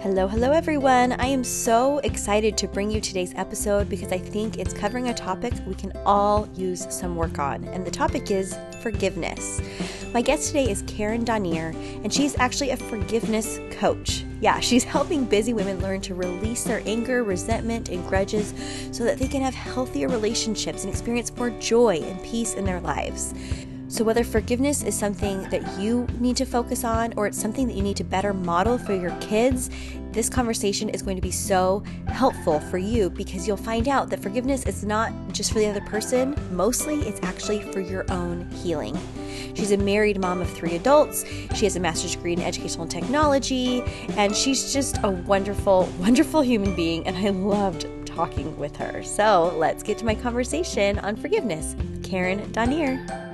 Hello, hello, everyone. I am so excited to bring you today's episode because I think it's covering a topic we can all use some work on, and the topic is forgiveness. My guest today is Karen Donier, and she's actually a forgiveness coach. Yeah, she's helping busy women learn to release their anger, resentment, and grudges so that they can have healthier relationships and experience more joy and peace in their lives. So, whether forgiveness is something that you need to focus on or it's something that you need to better model for your kids, this conversation is going to be so helpful for you because you'll find out that forgiveness is not just for the other person, mostly it's actually for your own healing. She's a married mom of three adults. She has a master's degree in educational technology, and she's just a wonderful, wonderful human being. And I loved talking with her. So let's get to my conversation on forgiveness. Karen Donier.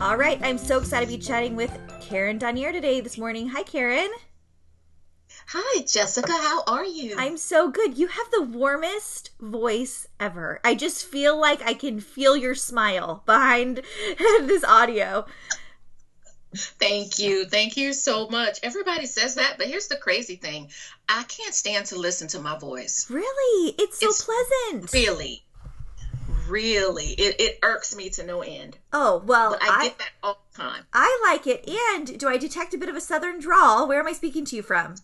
All right, I'm so excited to be chatting with Karen Donier today this morning. Hi, Karen. Hi, Jessica. How are you? I'm so good. You have the warmest voice ever. I just feel like I can feel your smile behind this audio. Thank you. Thank you so much. Everybody says that, but here's the crazy thing I can't stand to listen to my voice. Really? It's so it's pleasant. Really really it, it irks me to no end. Oh well, but I, I get that all the time. I like it. And do I detect a bit of a southern drawl? Where am I speaking to you from?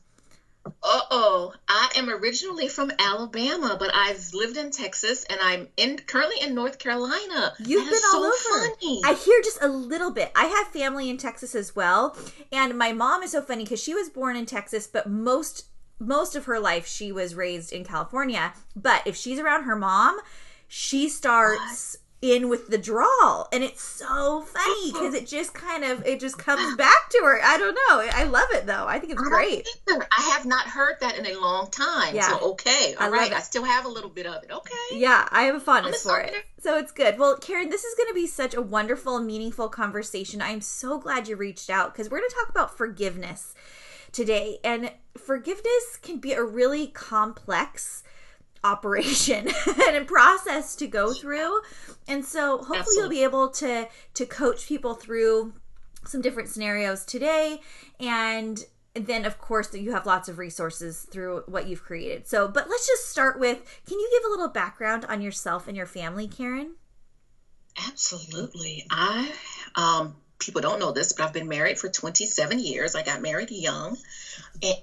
Uh oh, I am originally from Alabama, but I've lived in Texas and I'm in currently in North Carolina. You've that been all so over. Funny. I hear just a little bit. I have family in Texas as well, and my mom is so funny because she was born in Texas, but most most of her life she was raised in California. But if she's around her mom, she starts what? in with the drawl and it's so funny because it just kind of it just comes back to her. I don't know. I love it though. I think it's I great. i have not heard that in a long time. Yeah. so okay all I right. i still have a little bit of it. Okay. Yeah i have a fondness for it. so it's good. Well karen this is going to be such a wonderful meaningful conversation. I'm so glad you reached out because we're going to talk about forgiveness today. And forgiveness can be a really complex operation and a process to go through. And so hopefully Absolutely. you'll be able to to coach people through some different scenarios today and then of course you have lots of resources through what you've created. So, but let's just start with can you give a little background on yourself and your family, Karen? Absolutely. I um people don't know this, but I've been married for 27 years. I got married young,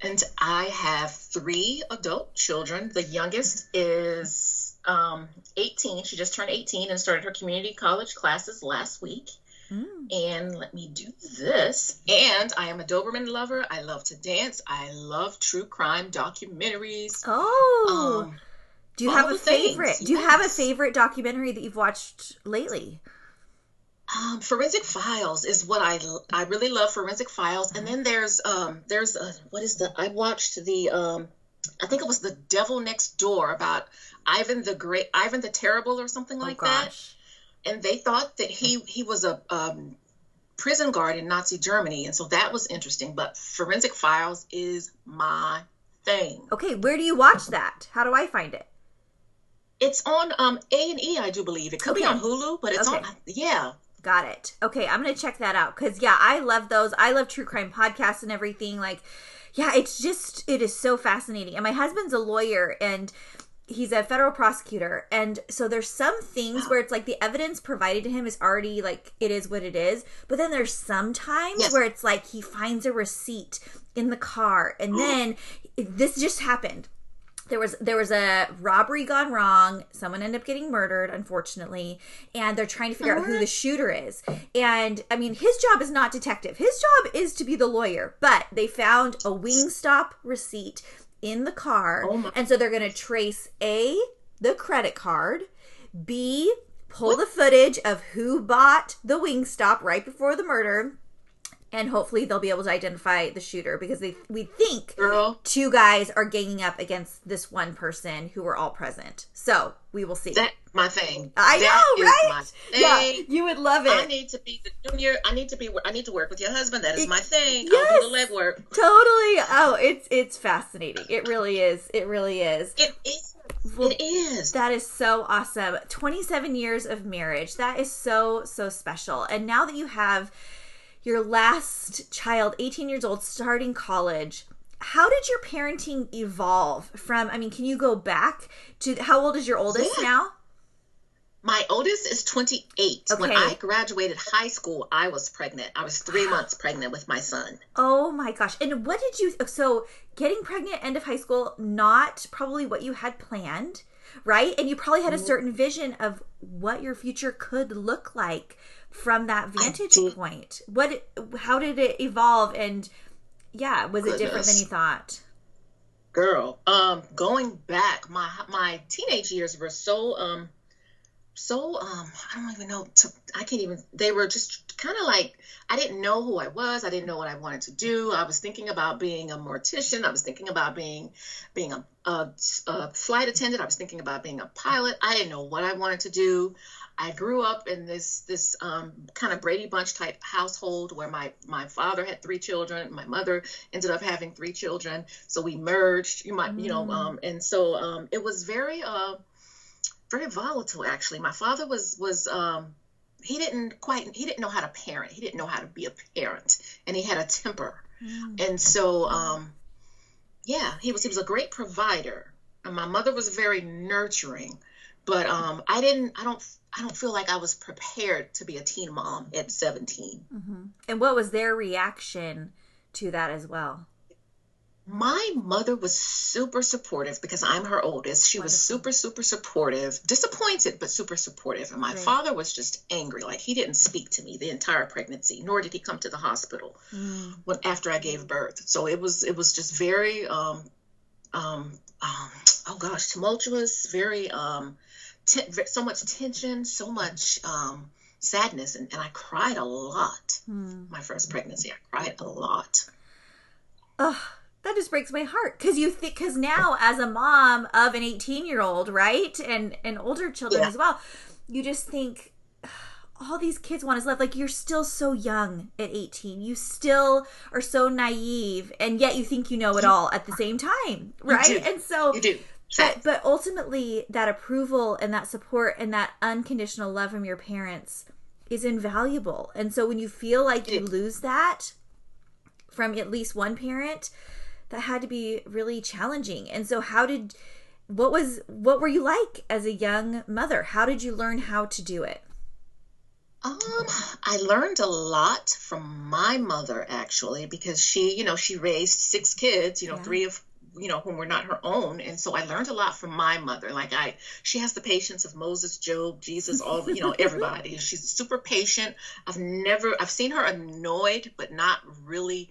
and I have three adult children. The youngest is um, 18. She just turned 18 and started her community college classes last week. Mm. And let me do this. And I am a Doberman lover. I love to dance. I love true crime documentaries. Oh. Um, do you have a favorite? Things, do you yes. have a favorite documentary that you've watched lately? Um, forensic files is what I I really love forensic files and then there's um there's a, what is the I watched the um I think it was the Devil Next Door about Ivan the Great Ivan the Terrible or something oh, like gosh. that and they thought that he he was a um, prison guard in Nazi Germany and so that was interesting but forensic files is my thing okay where do you watch that how do I find it it's on um A and E, I do believe. It could okay. be on Hulu, but it's okay. on yeah. Got it. Okay, I'm gonna check that out because yeah, I love those. I love true crime podcasts and everything. Like, yeah, it's just it is so fascinating. And my husband's a lawyer and he's a federal prosecutor and so there's some things where it's like the evidence provided to him is already like it is what it is but then there's some times yes. where it's like he finds a receipt in the car and then this just happened there was there was a robbery gone wrong. Someone ended up getting murdered unfortunately and they're trying to figure out who the uh-huh. shooter is. And i mean his job is not detective. His job is to be the lawyer but they found a wingstop receipt in the car. Oh and so they're going to trace a the credit card b pull what? the footage of who bought the wingstop right before the murder and hopefully they'll be able to identify the shooter because they we think Girl, two guys are ganging up against this one person who were all present. So we will see. that's my thing. I That know, right? Yeah, you would love it. I it. need to be the junior. I need to be. I need to work with your husband. That is my thing. Yes. I'll do the legwork. Totally. Oh, it's it's fascinating. It really is. It really is. It is. Well, it is. That is so awesome. 27 years of marriage. That is so, so special. And now that you have your last child, 18 years old, starting college, how did your parenting evolve from? I mean, can you go back to how old is your oldest Yeah. now? My oldest is 28. When I graduated high school, I was pregnant. I was three months pregnant with my son. Oh my gosh. And what did you so getting pregnant end of high school not probably what you had planned, right? And you probably had a mm. certain vision of what your future could look like from that vantage point. What how did it evolve? And yeah, was it different than you thought? Girl, um, going back, my my teenage years were so um so um I don't even know to, I can't even they were just kind of like I didn't know who I was. I didn't know what I wanted to do. I was thinking about being a mortician. I was thinking about being being a, a, a flight attendant. I was thinking about being a pilot. I didn't know what I wanted to do I grew up in this this um, kind of Brady Bunch type household where my my father had three children, my mother ended up having three children, so we merged. You might you know, Mm. um, and so um, it was very uh, very volatile actually. My father was was um, he didn't quite he didn't know how to parent. He didn't know how to be a parent, and he had a temper, and so um, yeah, he was he was a great provider, and my mother was very nurturing but um, I didn't. I don't. I don't feel like I was prepared to be a teen mom at 17. And what was their reaction to that as well? My mother was super supportive because I'm her oldest. She was super, super supportive. Disappointed, but super supportive. And my father was just angry. Like he didn't speak to me the entire pregnancy, nor did he come to the hospital when after I gave birth. So it was. It was just very. Um, um, um, oh gosh, tumultuous. Very. Um, ten, so much tension. So much. Um, sadness and, and I cried a lot. My first pregnancy, I cried a lot. Ugh, that just breaks my heart because you think because now as a mom of an 18 year old right and and older children Yeah. as well you just think all these kids want is love like you're still so young at 18 you still are so naive and yet you think you know it all at the same time right and so You do. But, but ultimately that approval and that support and that unconditional love from your parents is invaluable. And so when you feel like you lose that from at least one parent that had to be really challenging. And so how did what was what were you like as a young mother? How did you learn how to do it? Um, I learned a lot from my mother actually because she, you know, she raised six kids, you know, Yeah. three of you know whom were not her own. And so i learned a lot from my mother. Like i she has the patience of moses job jesus all you know everybody. She's super patient. I've never i've seen her annoyed but not really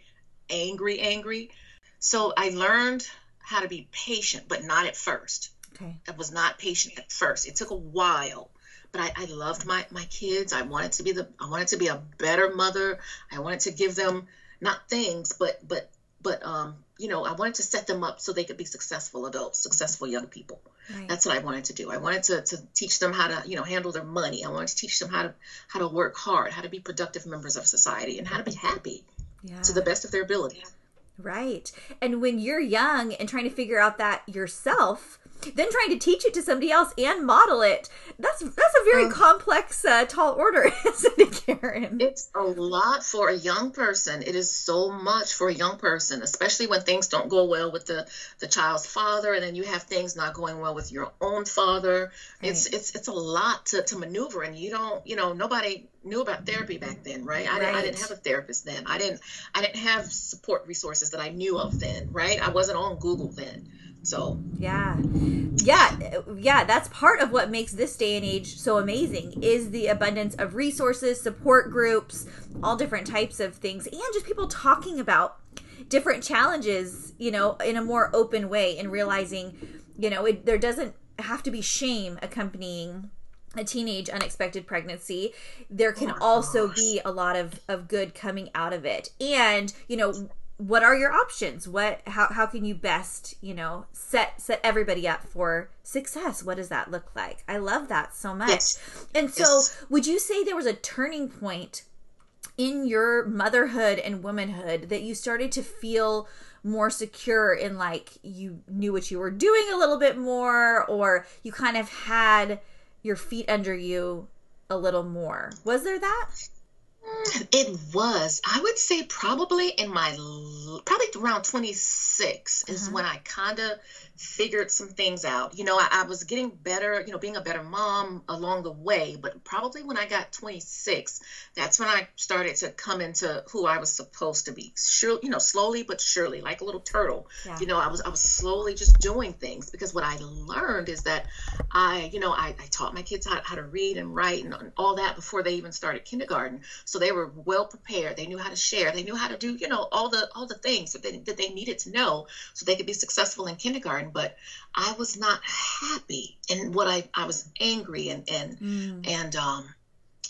angry angry. So i learned how to be patient but not at first. Okay. I was not patient at first. It took a while, but I, I loved my my kids. I wanted to be the I wanted to be a better mother. I wanted to give them not things, but but but um you know I wanted to set them up so they could be successful adults, successful young people. right That's what I wanted to do. I wanted to, to teach them how to you know handle their money. I wanted to teach them how to how to work hard, how to be productive members of society, and how to be happy yeah to the best of their ability. Right. And when you're young and trying to figure out that yourself, then trying to teach it to somebody else and model it, that's that's a very Uh. complex uh, tall order, isn't it, Karen? It's a lot for a young person. It is so much for a young person, especially when things don't go well with the, the child's father, and then you have things not going well with your own father. It's Right. it's it's a lot to, to maneuver, and you don't you know nobody knew about therapy back then, right? I, didn't, I didn't have a therapist then. I didn't I didn't have support resources that I knew of then, right? I wasn't on Google then, so Yeah. Yeah, yeah, that's part of what makes this day and age so amazing is the abundance of resources, support groups, all different types of things and just people talking about different challenges, you know, in a more open way and realizing, you know, it, there doesn't have to be shame accompanying a teenage unexpected pregnancy. There can oh also be a lot of of good coming out of it. And you know what are your options? What how, how can you best you know set set everybody up for success? What does that look like? I love that so much. Yes. and so yes. would you say there was a turning point in your motherhood and womanhood that you started to feel more secure in like you knew what you were doing a little bit more or you kind of had your feet under you a little more? Was there that it was. I would say probably in my probably around 26 is uh-huh. when I kind of figured some things out. You know, I, I, was getting better, you know, being a better mom along the way, but probably when I got 26, that's when I started to come into who I was supposed to be. Sure, you know, slowly but surely, like a little turtle. Yeah. You know, I was I was slowly just doing things because what I learned is that I, you know, I, I taught my kids how, how to read and write and all that before they even started kindergarten. So they were well prepared. They knew how to share. They knew how to do, you know, all the all the things that they, that they needed to know so they could be successful in kindergarten but I was not happy and what I I was angry and and mm. and um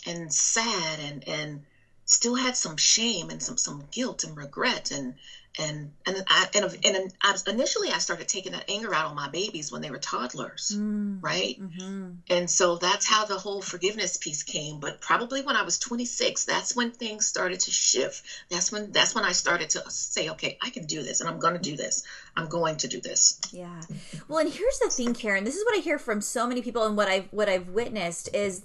and sad and and still had some shame and some some guilt and regret and and and I and, and I, initially I started taking that anger out on my babies when they were toddlers, mm, right? Mm-hmm. And so that's how the whole forgiveness piece came. But probably when I was 26, that's when things started to shift. That's when that's when I started to say, okay, I can do this, and I'm going to do this. I'm going to do this. Yeah. Well, and here's the thing, Karen. This is what I hear from so many people, and what I've what I've witnessed is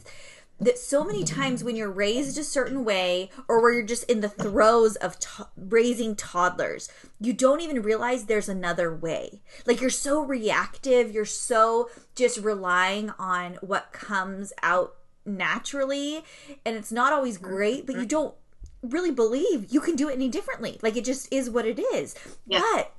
that so many times when you're raised a certain way or where you're just in the throes of to- raising toddlers you don't even realize there's another way. Like you're so reactive you're so just relying on what comes out naturally and it's not always great but you mm-hmm. don't really believe you can do it any differently. Like it just is what it is. Yeah. but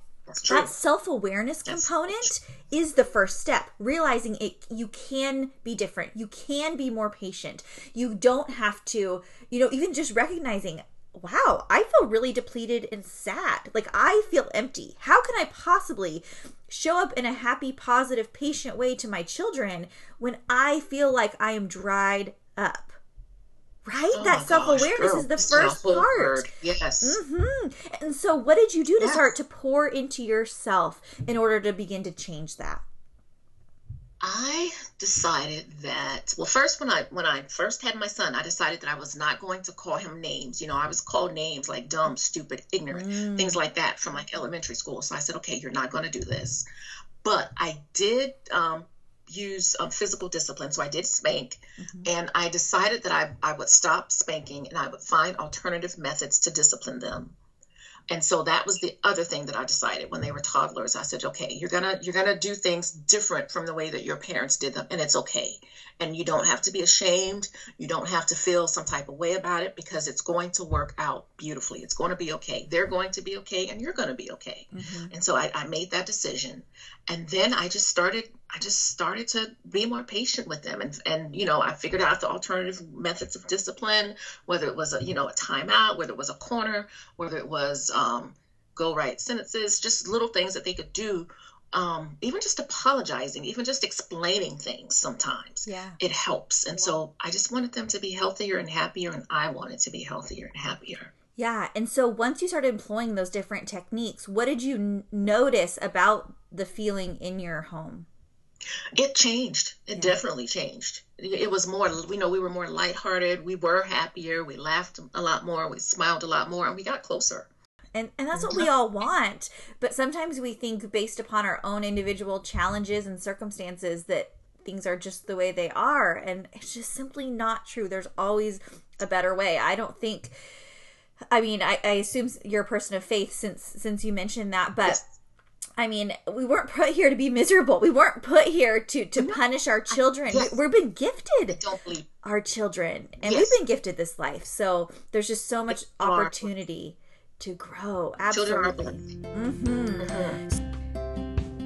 that self-awareness component is the first step realizing it you can be different. You can be more patient. You don't have to you know even just recognizing wow i feel really depleted and sad. Like i feel empty. How can i possibly show up in a happy positive patient way to my children when i feel like i am dried up right? Oh that self awareness is the first part. Yes. Mm-hmm. And so, what did you do to yes. start to pour into yourself in order to begin to change that? I decided that well first when I when I first had my son I decided that I was not going to call him names you know I was called names like dumb stupid ignorant mm. things like that from like elementary school so I said okay you're not going to do this but I did um, use um, physical discipline. So I did spank, mm-hmm. and I decided that I, I would stop spanking and I would find alternative methods to discipline them. And so that was the other thing that I decided when they were toddlers. I said, okay, you're gonna you're gonna do things different from the way that your parents did them, and it's okay. And you don't have to be ashamed. You don't have to feel some type of way about it because it's going to work out beautifully. It's going to be okay. They're going to be okay, and you're going to be okay. Mm-hmm. And so I, I made that decision, and then I just started I just started to be more patient with them and and you know I figured out the alternative methods of discipline whether it was a you know a timeout whether it was a corner whether it was um, go write sentences just little things that they could do um, even just apologizing even just explaining things sometimes yeah it helps and yeah. so I just wanted them to be healthier and happier and I wanted to be healthier and happier yeah. And so once you started employing those different techniques, what did you n- notice about the feeling in your home? It changed. It yeah. definitely changed. It was more, you know, we were more lighthearted. We were happier. We laughed a lot more. We smiled a lot more, and we got closer. And, and that's what we all want. But sometimes we think, based upon our own individual challenges and circumstances, that things are just the way they are. And it's just simply not true. There's always a better way. I don't think. I mean, I, I assume you're a person of faith since since you mentioned that, but yes. I mean, we weren't put here to be miserable. We weren't put here to to no, punish our children. Yes. We've been gifted our children, and yes. we've been gifted this life. So there's just so much opportunity to grow. Absolutely. Mm-hmm. Mm-hmm.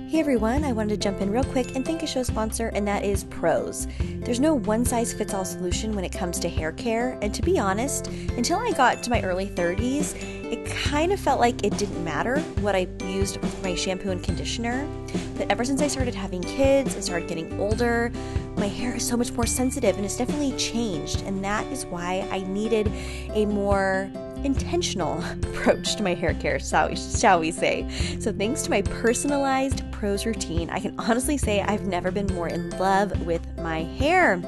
Hey everyone, I wanted to jump in real quick and thank a show sponsor, and that is Prose. There's no one size fits all solution when it comes to hair care, and to be honest, until I got to my early 30s, it kind of felt like it didn't matter what I used with my shampoo and conditioner. But ever since I started having kids and started getting older, my hair is so much more sensitive and it's definitely changed. And that is why I needed a more intentional approach to my hair care, shall we, shall we say. So, thanks to my personalized Prose routine, I can honestly say I've never been more in love with my hair.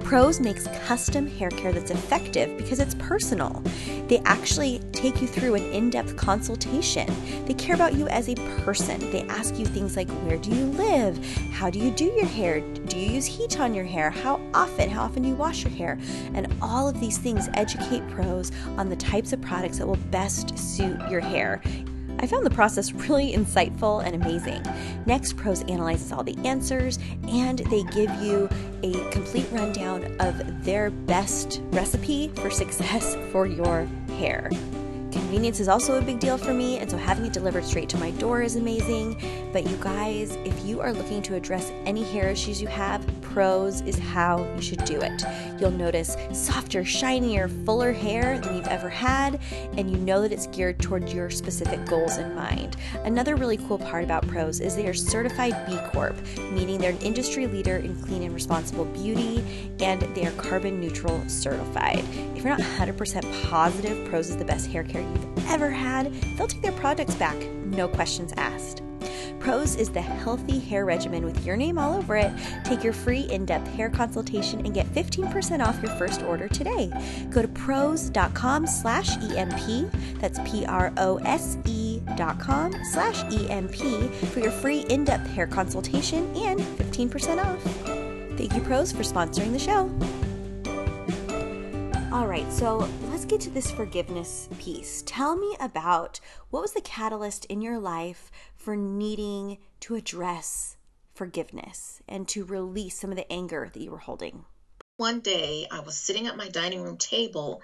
Prose makes custom hair care that's effective because it's personal. They actually take you through an in depth consultation. They care about you as a person. They ask you things like where do you live? How do you do your hair? Do you use heat on your hair? How often? How often do you wash your hair? And all of these things educate Prose on the types of products that will best suit your hair. I found the process really insightful and amazing. Next, Prose analyzes all the answers and they give you a complete rundown of their best recipe for success for your hair. Convenience is also a big deal for me, and so having it delivered straight to my door is amazing. But you guys, if you are looking to address any hair issues you have, Prose is how you should do it. You'll notice softer, shinier, fuller hair than you've ever had, and you know that it's geared toward your specific goals in mind. Another really cool part about Prose is they are certified B Corp, meaning they're an industry leader in clean and responsible beauty, and they are carbon neutral certified. If you're not 100% positive Prose is the best hair care you've ever had, they'll take their products back, no questions asked. Prose is the healthy hair regimen with your name all over it. Take your free in-depth hair consultation and get 15% off your first order today. Go to prose.com slash EMP, That's P-R-O-S-E dot com slash EMP for your free in-depth hair consultation and 15% off. Thank you, Prose, for sponsoring the show. All right, so let's get to this forgiveness piece. Tell me about what was the catalyst in your life for needing to address forgiveness and to release some of the anger that you were holding. One day I was sitting at my dining room table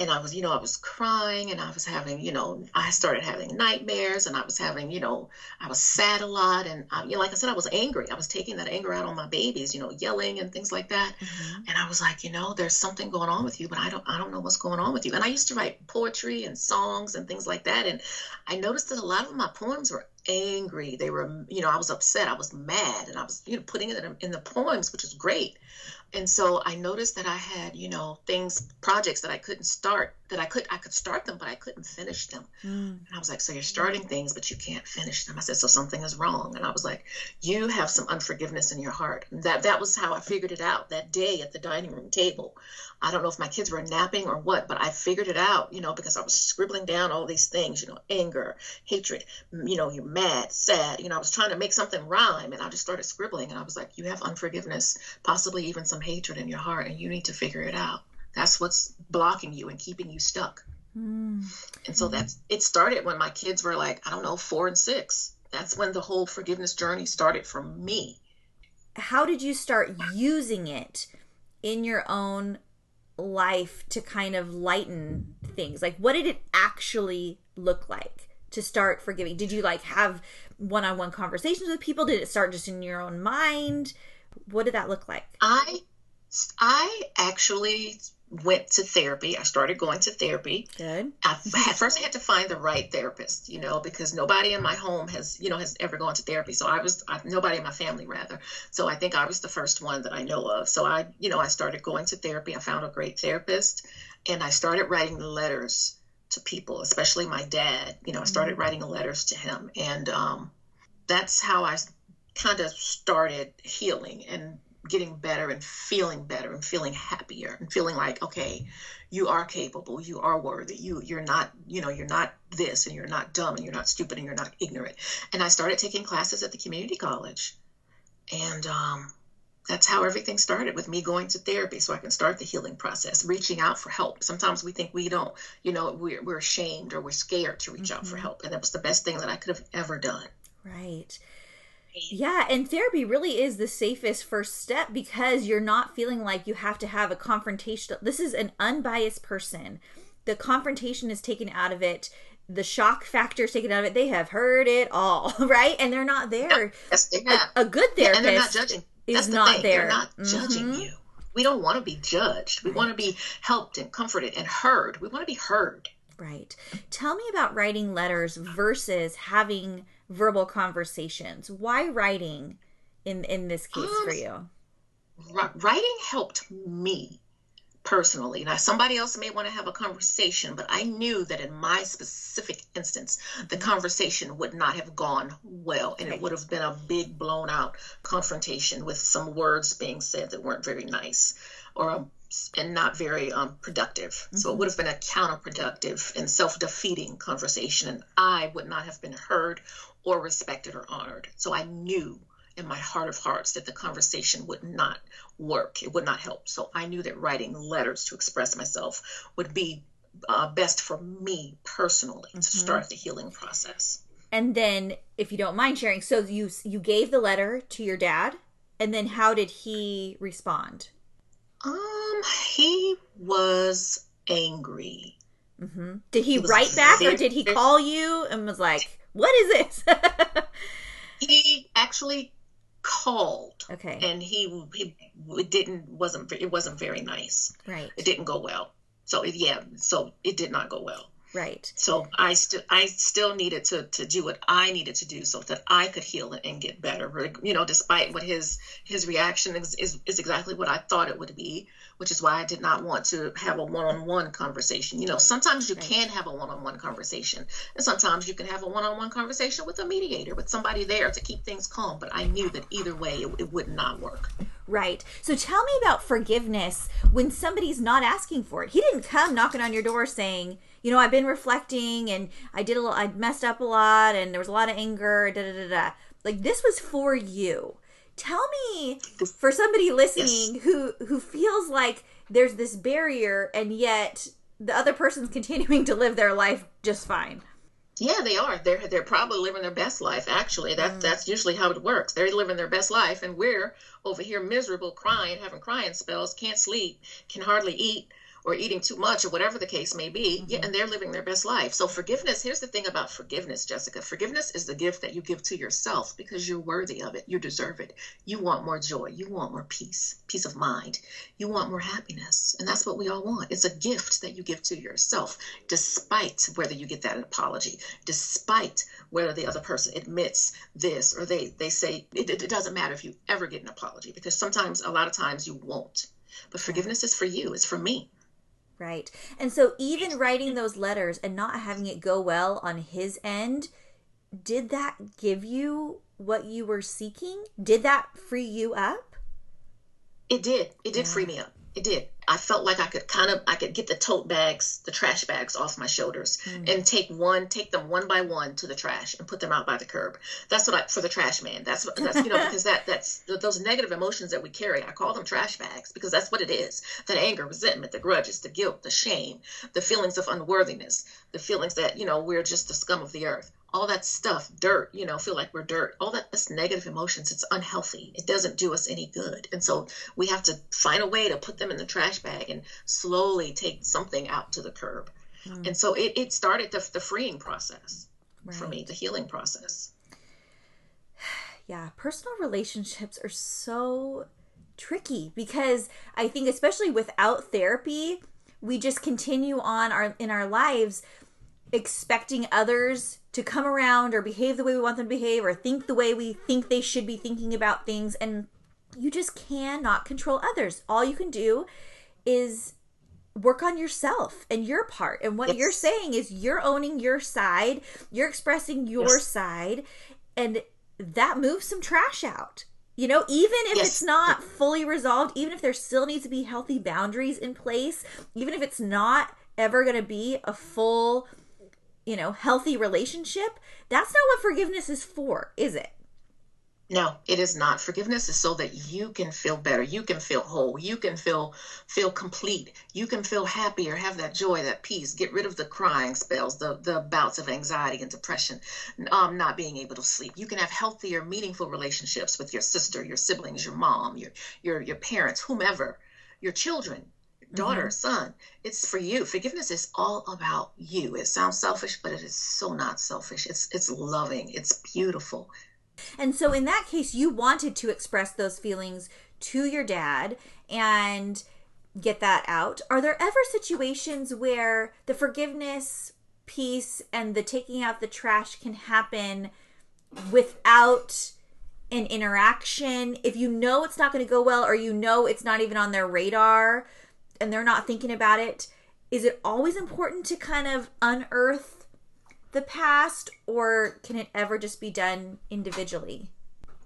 and I was, you know, I was crying and I was having, you know, I started having nightmares and I was having, you know, I was sad a lot and, I, you know, like I said, I was angry. I was taking that anger out on my babies, you know, yelling and things like that. Mm-hmm. And I was like, you know, there's something going on with you, but I don't, I don't know what's going on with you. And I used to write poetry and songs and things like that. And I noticed that a lot of my poems were angry. They were, you know, I was upset. I was mad, and I was, you know, putting it in, in the poems, which is great. And so I noticed that I had, you know, things, projects that I couldn't start, that I could, I could start them, but I couldn't finish them. Mm. And I was like, so you're starting things, but you can't finish them. I said, so something is wrong. And I was like, you have some unforgiveness in your heart. And that, that was how I figured it out that day at the dining room table. I don't know if my kids were napping or what, but I figured it out, you know, because I was scribbling down all these things, you know, anger, hatred, you know, you're mad, sad. You know, I was trying to make something rhyme and I just started scribbling and I was like, you have unforgiveness, possibly even some hatred in your heart, and you need to figure it out. That's what's blocking you and keeping you stuck. Mm. And so that's it started when my kids were like, I don't know, four and six. That's when the whole forgiveness journey started for me. How did you start using it in your own life to kind of lighten things? Like, what did it actually look like to start forgiving? Did you like have one on one conversations with people? Did it start just in your own mind? What did that look like? I I actually went to therapy. I started going to therapy. Good. I, at first, I had to find the right therapist, you know, because nobody in my home has, you know, has ever gone to therapy. So I was, I, nobody in my family rather. So I think I was the first one that I know of. So I, you know, I started going to therapy. I found a great therapist, and I started writing letters to people, especially my dad. You know, I started mm-hmm. writing letters to him, and um, that's how I kind of started healing and getting better and feeling better and feeling happier and feeling like okay you are capable you are worthy you you're not you know you're not this and you're not dumb and you're not stupid and you're not ignorant. And i started taking classes at the community college. And um, that's how everything started with me going to therapy so i can start the healing process reaching out for help. Sometimes we think we don't you know we're, we're ashamed or we're scared to reach mm-hmm. out for mm-hmm. help. And that was the best thing that i could have ever done. Right yeah, and therapy really is the safest first step because you're not feeling like you have to have a confrontation. This is an unbiased person. The confrontation is taken out of it. The shock factor is taken out of it. They have heard it all, right? And they're not there. Yes, they have. A, a good therapist yeah, and they're not judging. That's is the not thing. there. They're not mm-hmm. judging you. We don't want to be judged. We right. want to be helped and comforted and heard. We want to be heard. Right. Tell me about writing letters versus having verbal conversations. Why writing in in this case um, for you? Writing helped me personally. Now, somebody else may want to have a conversation, but I knew that in my specific instance, the conversation would not have gone well, and it would have been a big, blown out confrontation with some words being said that weren't very nice or um, and not very um, productive. Mm-hmm. So it mm-hmm. would have been a counterproductive and self defeating conversation, and I would not have been heard or respected or honored. So I knew in my heart of hearts that the conversation would not work. It would not help. So I knew that writing letters to express myself would be uh, best for me personally mm-hmm. to start the healing process. And then, if you don't mind sharing, so you you gave the letter to your dad, and then how did he respond? Um, he was angry. Mm-hmm. Did he, he write back, very, or did he call you and was like, "What is this?" he actually called. Okay. And he he it didn't wasn't it wasn't very nice. Right. It didn't go well. So it, yeah, so it did not go well. Right. So I still I still needed to to do what I needed to do so that I could heal and get better. You know, despite what his his reaction is is, is exactly what I thought it would be which is why I did not want to have a one-on-one conversation. You know, sometimes you can have a one-on-one conversation, and sometimes you can have a one-on-one conversation with a mediator, with somebody there to keep things calm. But I knew that either way, it, it would not work. Right. So tell me about forgiveness when somebody's not asking for it. He didn't come knocking on your door saying, you know, I've been reflecting and I did a lot, I messed up a lot and there was a lot of anger, da da da da. Like this was for you tell me for somebody listening yes. who who feels like there's this barrier and yet the other person's continuing to live their life just fine yeah they are they're they're probably living their best life actually that mm. that's usually how it works they're living their best life and we're over here miserable crying having crying spells can't sleep can hardly eat or eating too much or whatever the case may be mm-hmm. yeah, and they're living their best life. So forgiveness here's the thing about forgiveness jessica. Forgiveness is the gift that you give to yourself because you're worthy of it. You deserve it. You want more joy. You want more peace peace of mind. You want more happiness. And that's what we all want. It's a gift that you give to yourself despite whether you get that apology despite whether the other person admits this or they they say it, it doesn't matter if you ever get an apology because sometimes a lot of times you won't. But forgiveness is for you. It's for me Right. And so even writing those letters and not having it go well on his end, did that give you what you were seeking? Did that free you up? It did. It did yeah. free me up. It did. I felt like I could kind of I could get the tote bags, the trash bags off my shoulders mm. and take one, take them one by one to the trash and put them out by the curb. That's what I for the trash man. That's what that's you know because that that's those negative emotions that we carry. I call them trash bags because that's what it is. That anger, resentment, the grudges, the guilt, the shame, the feelings of unworthiness, the feelings that, you know, we're just the scum of the earth all that stuff, dirt, you know, feel like we're dirt, all that that's negative emotions. It's unhealthy. It doesn't do us any good. And so we have to find a way to put them in the trash bag and slowly take something out to the curb. Mm. And so it, it started the, the freeing process right. for me, the healing process. Yeah, personal relationships are so tricky because I think especially without therapy, we just continue on our in our lives expecting others to come around or behave the way we want them to behave or think the way we think they should be thinking about things and you just cannot control others all you can do is work on yourself and your part and what yes. you're saying is you're owning your side you're expressing your yes. side and that moves some trash out you know even if yes. it's not fully resolved even if there still needs to be healthy boundaries in place even if it's not ever going to be a full you know, healthy relationship, that's not what forgiveness is for, is it? No, it is not. Forgiveness is so that you can feel better. You can feel whole. You can feel feel complete. You can feel happy or have that joy, that peace. Get rid of the crying spells, the the bouts of anxiety and depression, um, not being able to sleep. You can have healthier, meaningful relationships with your sister, your siblings, your mom, your your your parents, whomever, your children daughter, mm-hmm. son. It's for you. Forgiveness is all about you. It sounds selfish, but it is so not selfish. It's it's loving. It's beautiful. And so in that case, you wanted to express those feelings to your dad and get that out. Are there ever situations where the forgiveness piece and the taking out the trash can happen without an interaction? If you know it's not going to go well or you know it's not even on their radar and they're not thinking about it, is it always important to kind of unearth the past or can it ever just be done individually?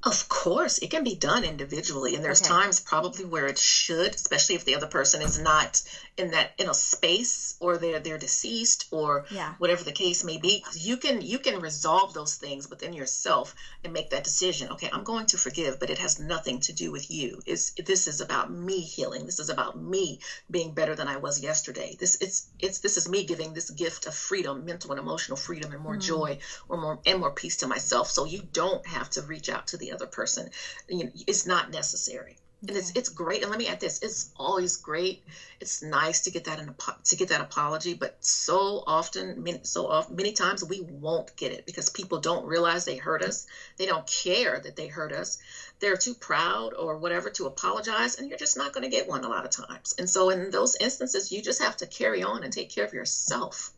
Of course, it can be done individually, and there's Okay. times probably where it should, especially if the other person is not in that in a space or they're they're deceased or Yeah. whatever the case may be. You can you can resolve those things within yourself and make that decision. Okay, I'm going to forgive, but it has nothing to do with you. Is this is about me healing. This is about me being better than I was yesterday. This it's it's this is me giving this gift of freedom, mental and emotional freedom, and more hmm. joy or more and more peace to myself. So you don't have to reach out to the other person. You know, it's not necessary. And it's it's great. And let me add this: it's always great. It's nice to get that an, to get that apology, but so often, many, so often, many times we won't get it because people don't realize they hurt us. They don't care that they hurt us. They're too proud or whatever to apologize, and you're just not going to get one a lot of times. And so, in those instances, you just have to carry on and take care of yourself.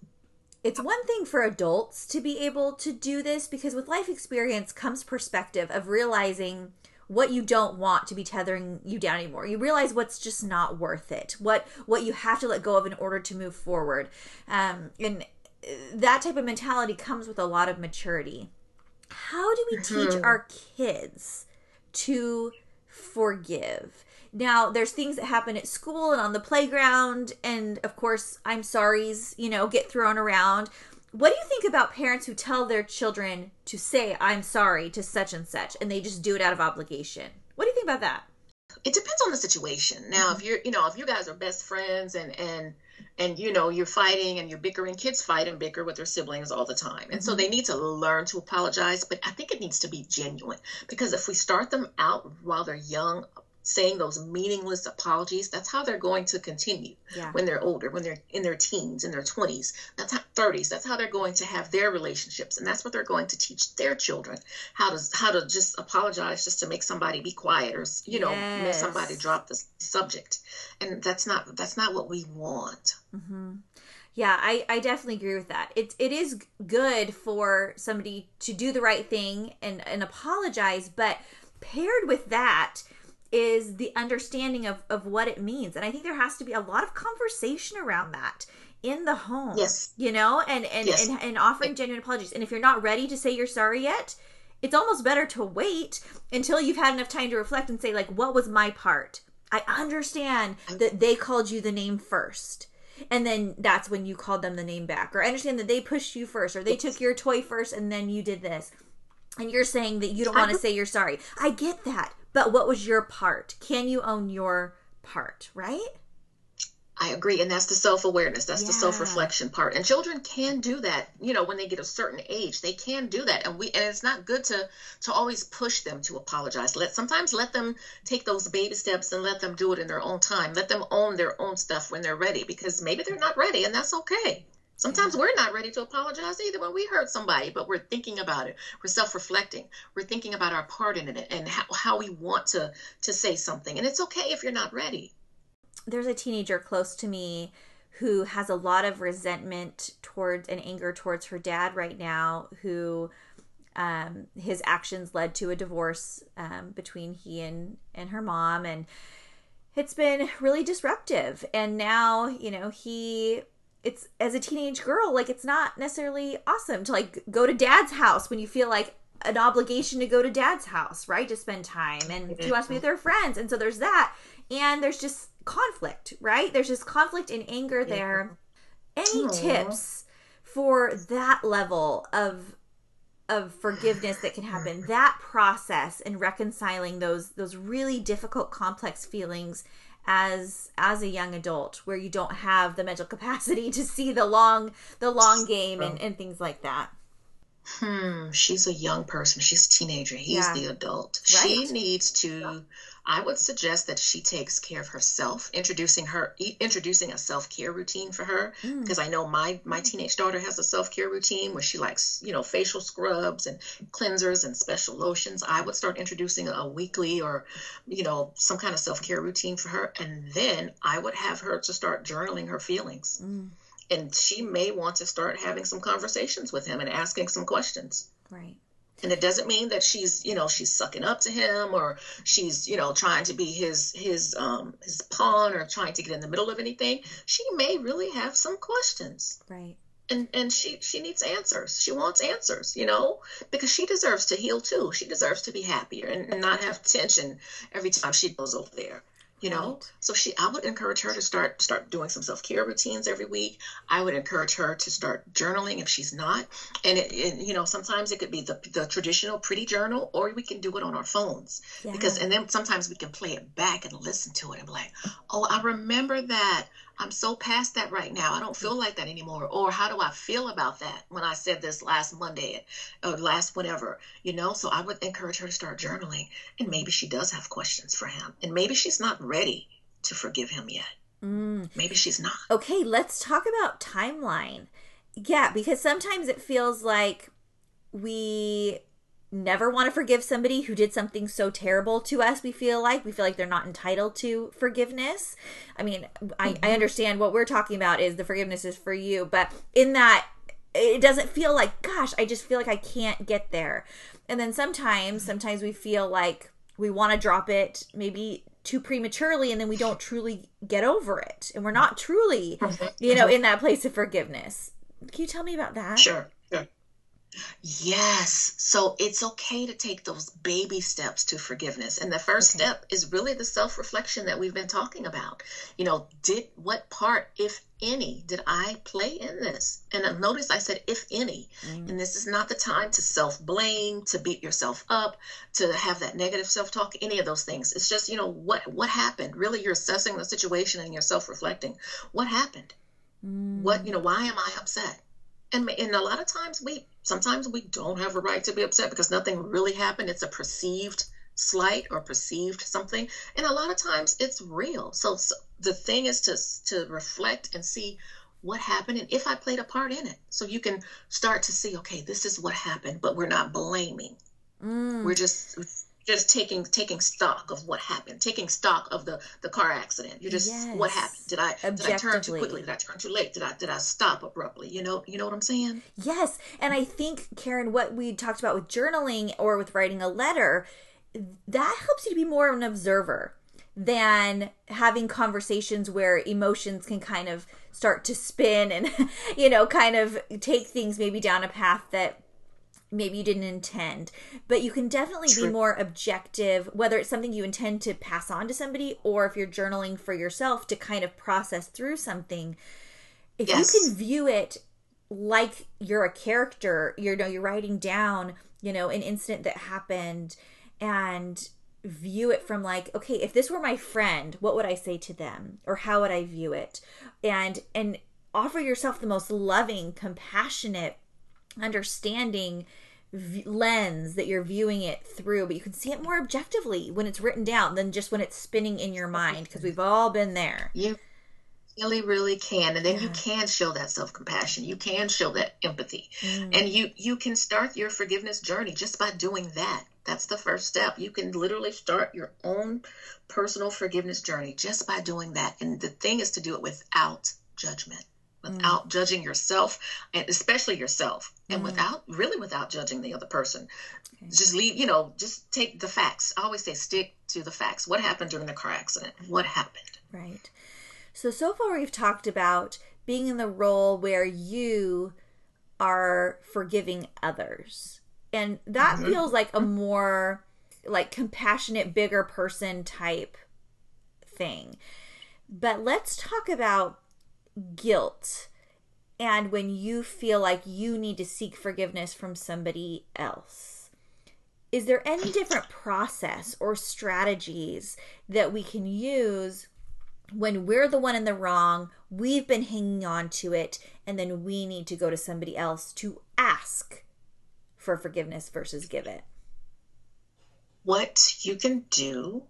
It's one thing for adults to be able to do this because with life experience comes perspective of realizing what you don't want to be tethering you down anymore. You realize what's just not worth it. What what you have to let go of in order to move forward. Um, and uh, that type of mentality comes with a lot of maturity. How do we teach our kids to forgive? Now, there's things that happen at school and on the playground, and of course, I'm sorry's, you know, get thrown around. What do you think about parents who tell their children to say, I'm sorry to such and such, and they just do it out of obligation? What do you think about that? it depends on the situation. Now, if mm-hmm. you're, you know, if you guys are best friends and and and you know you're fighting and you're bickering, kids fight and bicker with their siblings all the time, and so mm-hmm. they need to learn to apologize. But I think it needs to be genuine because if we start them out while they're young, saying those meaningless apologies, that's how they're going to continue Yeah. when they're older, when they're in their teens, in their 20s, that's how 30s. That's how they're going to have their relationships, and that's what they're going to teach their children how to how to just apologize just to make somebody be quiet or you know make somebody drop the subject, and that's not that's not what we want. Mm-hmm. Yeah, I, I definitely agree with that. It it is good for somebody to do the right thing and, and apologize, but paired with that is the understanding of, of what it means. And I think there has to be a lot of conversation around that in the home. Yes. You know, and and, Yes. and, and offering genuine apologies. And if you're not ready to say you're sorry yet, it's almost better to wait until you've had enough time to reflect and say, like, what was my part? I understand that they called you the name first. And then that's when you called them the name back. Or I understand that they pushed you first, or they took your toy first, and then you did this. And you're saying that you don't want to say you're sorry. I get that. But what was your part? Can you own your part, right? I agree, and that's the self awareness. That's the self reflection part. And children can do that. You know, when they get a certain age, they can do that. And we and it's not good to to always push them to apologize. Let sometimes let them take those baby steps and let them do it in their own time. Let them own their own stuff when they're ready, because maybe they're not ready, and that's okay. Sometimes we're not ready to apologize either when we hurt somebody, but we're thinking about it. We're self-reflecting. We're thinking about our part in it and how, how we want to to say something. And it's okay if you're not ready. there's a teenager close to me who has a lot of resentment towards and anger towards her dad right now who um, his actions led to a divorce um, between he and and her mom and it's been really disruptive and now you know he it's as a teenage girl like it's not necessarily awesome to like go to dad's house when you feel like an obligation to go to dad's house right to spend time and she wants to be with her friends. And so there's that. And there's just conflict right? There's just conflict and anger there. Any Aw. tips for that level of of forgiveness that can happen? That process and reconciling those those really difficult complex feelings as as a young adult where you don't have the mental capacity to see the long the long game and, and things like that Hmm, she's a young person. She's a teenager. He's Yeah. the adult. Right. She needs to. I would suggest that she takes care of herself, introducing her, introducing a self care routine for her. Mm. Because I know my my teenage daughter has a self care routine where she likes, you know, facial scrubs and cleansers and special lotions. I would start introducing a weekly or, you know, some kind of self care routine for her, and then I would have her to start journaling her feelings Mm, and she may want to start having some conversations with him and asking some questions right. And it doesn't mean that she's you know she's sucking up to him or she's you know trying to be his his um his pawn or trying to get in the middle of anything. She may really have some questions. Right. and and she she needs answers. She wants answers you know because she deserves to heal too. She deserves to be happier and, and not have tension every time she goes over there you know Right. so she i would encourage her to start start doing some self-care routines every week i would encourage her to start journaling if she's not and it, it you know sometimes it could be the, the traditional pretty journal or we can do it on our phones Yeah. because and then sometimes we can play it back and listen to it and be like oh i remember that i'm so past that right now. I don't feel like that anymore. Or how do i feel about that when i said this last monday or last whatever you know? So i would encourage her to start journaling. And maybe she does have questions for him. And maybe she's not ready to forgive him yet. Mm. maybe she's not. Okay, let's talk about timeline. Yeah, because sometimes it feels like we never want to forgive somebody who did something so terrible to us. We feel like we feel like they're not entitled to forgiveness. I mean, I, I mm-hmm. understand what we're talking about is the forgiveness is for you, but in that it doesn't feel like gosh i just feel like i can't get there and then sometimes sometimes we feel like we want to drop it maybe too prematurely and then we don't truly get over it and we're not truly mm-hmm. you know in that place of forgiveness can you tell me about that Sure, sure. Yes. So it's okay to take those baby steps to forgiveness. And the first Okay. step is really the self reflection that we've been talking about. You know, did what part, if any, did I play in this? And notice I said, if any. Mm. And this is not the time to self blame, to beat yourself up, to have that negative self talk, any of those things. It's just, you know, what what happened? Really, you're assessing the situation and you're self reflecting. What happened? Mm. what you know why am i upset and and a lot of times we sometimes we don't have a right to be upset because nothing really happened. It's a perceived slight or perceived something. And a lot of times it's real. So, so the thing is to to reflect and see what happened and if i played a part in it. So you can start to see okay this is what happened but we're not blaming. Mm. we're just just taking taking stock of what happened taking stock of the the car accident. You're just what happened? Did i did i turn too quickly? Did i turn too late? Did i did i stop abruptly? You know you know what i'm saying? Yes. And I think, Karen, what we talked about with journaling or with writing a letter, that helps you to be more of an observer than having conversations where emotions can kind of start to spin and, you know, kind of take things maybe down a path that maybe you didn't intend. But you can definitely be more objective, whether it's something you intend to pass on to somebody or if you're journaling for yourself to kind of process through something. If Yes. you can view it like you're a character you know you're writing down you know an incident that happened and view it from like okay if this were my friend what would i say to them or how would i view it and and offer yourself the most loving compassionate understanding v- lens that you're viewing it through but you can see it more objectively when it's written down than just when it's spinning in your mind because we've all been there. You really really can and then you can show that self-compassion. You can show that empathy. Mm. and you you can start your forgiveness journey just by doing that. That's the first step. You can literally start your own personal forgiveness journey just by doing that and the thing is to do it without judgment without judging yourself and especially yourself and Mm. without really without judging the other person Okay. just leave you know just take the facts i always say stick to the facts what happened during the car accident what happened Right. So, so far we've talked about being in the role where you are forgiving others. And that Mhm. feels like a more like compassionate, bigger person type thing. But let's talk about guilt and when you feel like you need to seek forgiveness from somebody else. Is there any different process or strategies that we can use when we're the one in the wrong, we've been hanging on to it, and then we need to go to somebody else to ask for forgiveness versus give it? What you can do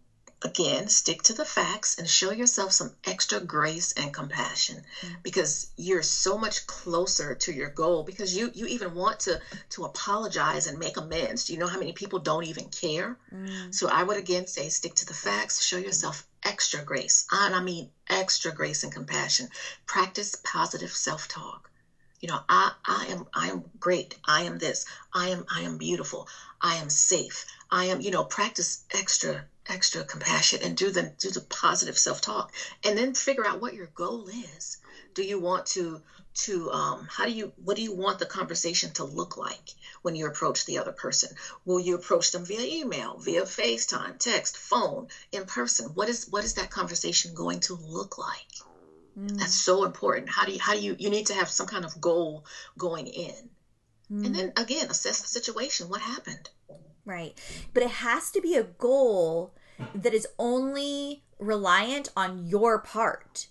again, stick to the facts and show yourself some extra grace and compassion mm-hmm. because you're so much closer to your goal because you you even want to to apologize and make amends. Do you know how many people don't even care? Mm-hmm. So I would again say stick to the facts, show yourself extra grace. And I mean extra grace and compassion. Practice positive self-talk. You know, I I am I am great. I am this. I am I am beautiful. I am safe. I am, you know, practice extra extra compassion and do the do the positive self-talk and then figure out what your goal is. Do you want to to um, how do you what do you want the conversation to look like when you approach the other person? Will you approach them via email via facetime text phone in person? What is what is that conversation going to look like? Mm. that's so important. How do you how do you you need to have some kind of goal going in. Mm. and then again assess the situation. What happened? Right. But it has to be a goal that is only reliant on your part.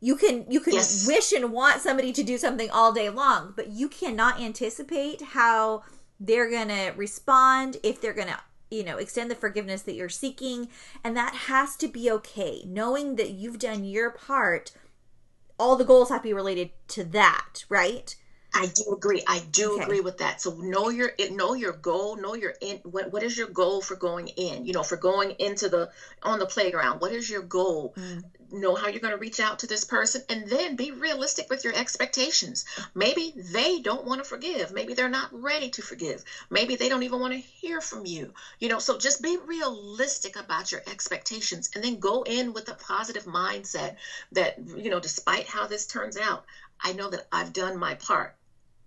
You can you can yes. wish and want somebody to do something all day long, but you cannot anticipate how they're going to respond if they're going to you know extend the forgiveness that you're seeking and that has to be okay knowing that you've done your part all the goals have to be related to that right I do agree. I do okay. agree with that. So know your know your goal. Know your in. What what is your goal for going in? You know, for going into the on the playground. What is your goal? Mm. Know how you're going to reach out to this person, and then be realistic with your expectations. Maybe they don't want to forgive. Maybe they're not ready to forgive. Maybe they don't even want to hear from you. You know, so just be realistic about your expectations, and then go in with a positive mindset that you know, despite how this turns out, I know that I've done my part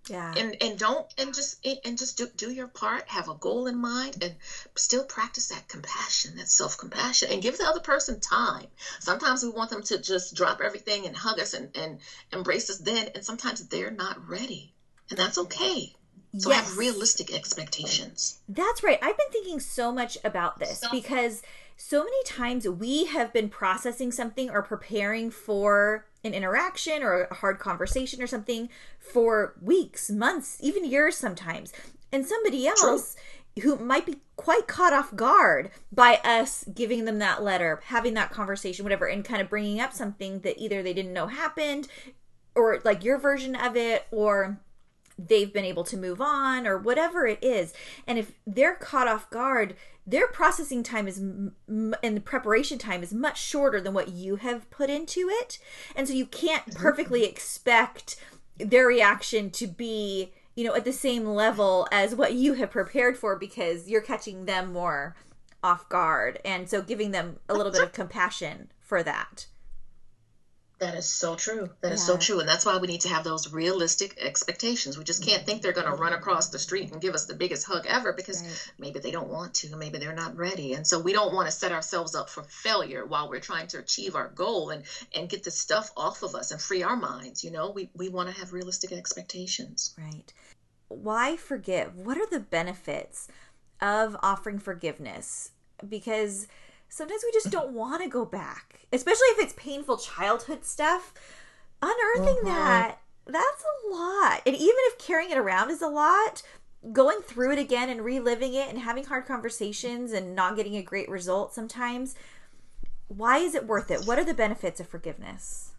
yeah. And and don't and just and just do, do your part have a goal in mind and still practice that compassion that self-compassion and give the other person time. Sometimes we want them to just drop everything and hug us and, and embrace us then and sometimes they're not ready and that's okay. So yes. have realistic expectations. That's right. I've been thinking so much about this because so many times we have been processing something or preparing for an interaction or a hard conversation or something for weeks, months, even years sometimes. And somebody else True. who might be quite caught off guard by us giving them that letter, having that conversation, whatever, and kind of bringing up something that either they didn't know happened or like your version of it or they've been able to move on or whatever it is. And if they're caught off guard, their processing time is and the preparation time is much shorter than what you have put into it. And so you can't perfectly expect their reaction to be, you know, at the same level as what you have prepared for because you're catching them more off guard. And so giving them a little bit of compassion for that. That is so true. That yeah. is so true. And that's why we need to have those realistic expectations. We just can't think they're going to run mm-hmm. across the street and give us the biggest hug ever because right. maybe they don't want to, maybe they're not ready. And so we don't want to set ourselves up for failure while we're trying to achieve our goal and, and get the stuff off of us and free our minds. You know, we, we want to have realistic expectations. Right. Why forgive? What are the benefits of offering forgiveness? Because sometimes we just don't want to go back, especially if it's painful childhood stuff. Unearthing uh-huh. that, that's a lot. And even if carrying it around is a lot, going through it again and reliving it and having hard conversations and not getting a great result sometimes, why is it worth it? What are the benefits of forgiveness?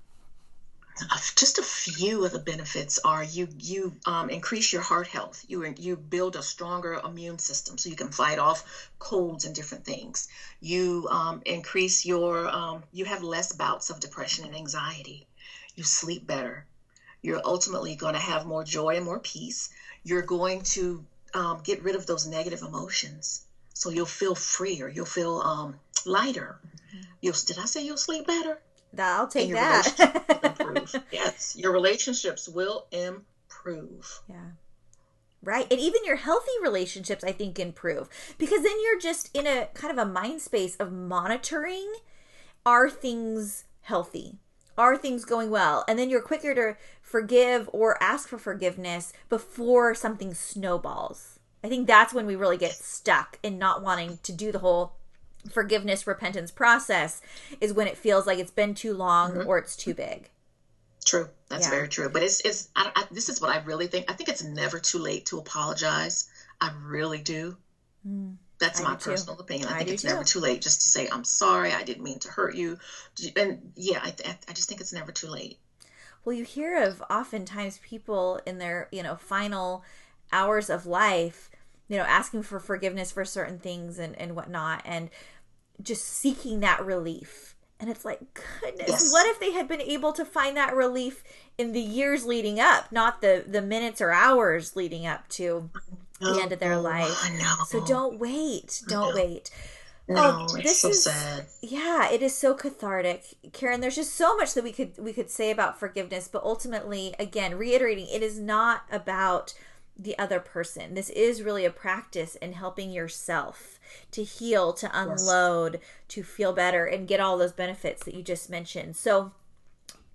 Just a few of the benefits are you you um, increase your heart health. You you build a stronger immune system so you can fight off colds and different things. You um, increase your um, you have less bouts of depression and anxiety. You sleep better. You're ultimately going to have more joy and more peace. You're going to um, get rid of those negative emotions so you'll feel freer. You'll feel um, lighter. Mm-hmm. you'll did i say you'll sleep better I'll take that. yes, your relationships will improve. Yeah. Right. And even your healthy relationships, I think, improve because then you're just in a kind of a mind space of monitoring are things healthy? Are things going well? And then you're quicker to forgive or ask for forgiveness before something snowballs. I think that's when we really get stuck in not wanting to do the whole forgiveness repentance process is when it feels like it's been too long mm-hmm. or it's too big true. That's yeah. very true. But it's it's I, I, this is what I really think. I think it's never too late to apologize. I really do. Mm, That's I my personal too. opinion. I, I think it's too. never too late just to say I'm sorry. I didn't mean to hurt you. And yeah, I I just think it's never too late. Well, you hear of oftentimes people in their you know final hours of life, you know, asking for forgiveness for certain things and and whatnot, and just seeking that relief and it's like, goodness, yes. what if they had been able to find that relief in the years leading up, not the the minutes or hours leading up to the end of their life. So don't wait. Don't wait. No, oh, this so is sad. yeah, it is so cathartic, Karen. There's just so much that we could we could say about forgiveness, but ultimately, again, reiterating, it is not about the other person. This is really a practice in helping yourself to heal, to unload, yes. to feel better, and get all those benefits that you just mentioned. So,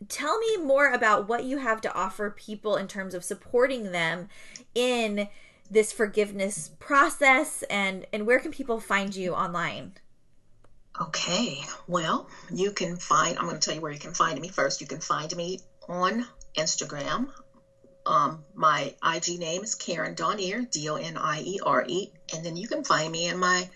tell me more about what you have to offer people in terms of supporting them in this forgiveness process and and where can people find you online okay well you can find i'm going to tell you where you can find me first you can find me on instagram um, my IG name is Karen Doniere, D O N I E R E, and then you can find me in my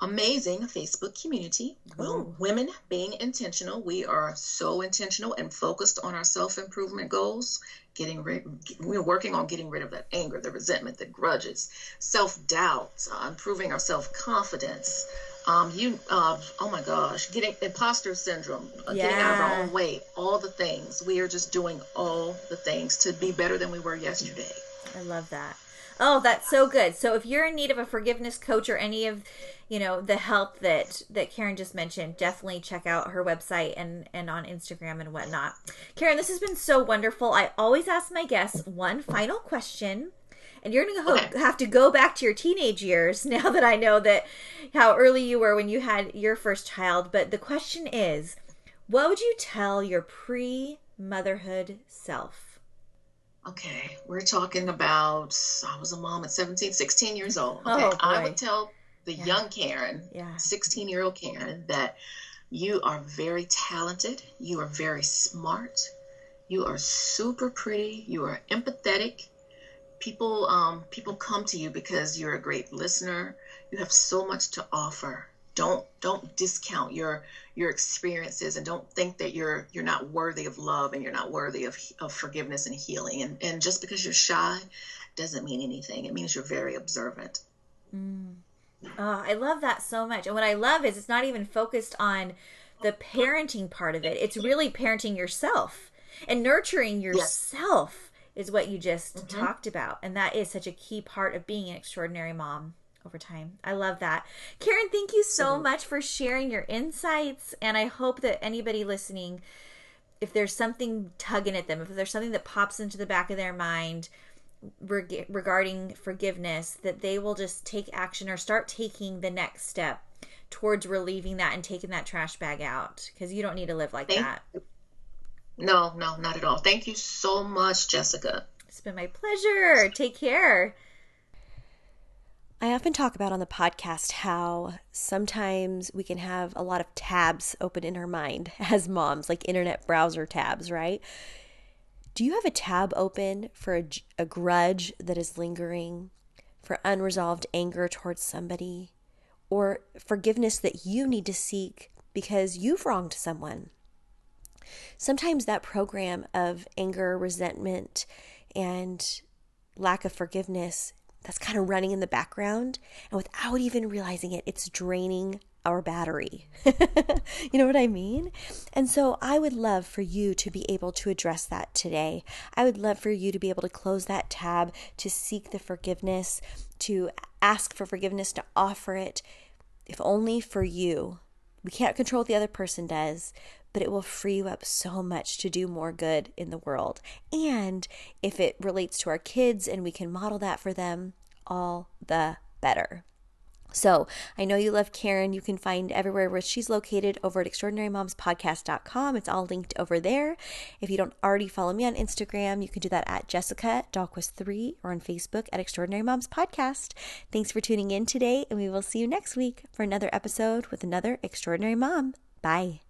amazing Facebook community, Ooh. Women Being Intentional. We are so intentional and focused on our self improvement goals, getting rid, we're working on getting rid of that anger, the resentment, the grudges, self doubt, uh, improving our self confidence, um, you, uh, oh my gosh, getting imposter syndrome, uh, yeah. getting out of our own way, all the things. We are just doing all the things to be better than we were yesterday. I love that. Oh, that's so good. So if you're in need of a forgiveness coach or any of, you know, the help that that Karen just mentioned, definitely check out her website and and on Instagram and whatnot. Karen, this has been so wonderful. I always ask my guests one final question and you're going to okay. have to go back to your teenage years now that I know that how early you were when you had your first child. But the question is, what would you tell your pre motherhood self? Okay, we're talking about I was a mom at 17, 16 years old. Okay, oh, I would tell the yeah. young Karen, yeah. 16 year old Karen, that you are very talented, you are very smart, you are super pretty, you are empathetic, people um, people come to you because you're a great listener. You have so much to offer. Don't don't discount your your experiences and don't think that you're you're not worthy of love and you're not worthy of, of forgiveness and healing. And and just because you're shy doesn't mean anything. It means you're very observant. Mm. Oh, I love that so much. And what I love is it's not even focused on the parenting part of it. It's really parenting yourself and nurturing yourself. Yes is what you just mm-hmm. talked about. And that is such a key part of being an extraordinary mom over time. I love that. Karen, thank you so mm-hmm. much for sharing your insights. And I hope that anybody listening, if there's something tugging at them, if there's something that pops into the back of their mind reg- regarding forgiveness, that they will just take action or start taking the next step towards relieving that and taking that trash bag out because you don't need to live like thank that. You. No, no, not at all. Thank you so much, Jessica. It's been my pleasure. Take care. I often talk about on the podcast how sometimes we can have a lot of tabs open in our mind as moms, like internet browser tabs, right? Do you have a tab open for a, a grudge that is lingering, for unresolved anger towards somebody, or forgiveness that you need to seek because you've wronged someone? Sometimes that program of anger, resentment, and lack of forgiveness that's kind of running in the background and without even realizing it it's draining our battery. you know what I mean? And so I would love for you to be able to address that today. I would love for you to be able to close that tab, to seek the forgiveness, to ask for forgiveness, to offer it, if only for you. We can't control what the other person does, but it will free you up so much to do more good in the world. And if it relates to our kids and we can model that for them, all the better. So I know you love Karen. You can find everywhere where she's located over at extraordinarymomspodcast.com. It's all linked over there. If you don't already follow me on Instagram, you can do that at Jessica Dahlquist3 or on Facebook at Extraordinary Moms Podcast. Thanks for tuning in today, and we will see you next week for another episode with another extraordinary mom. Bye.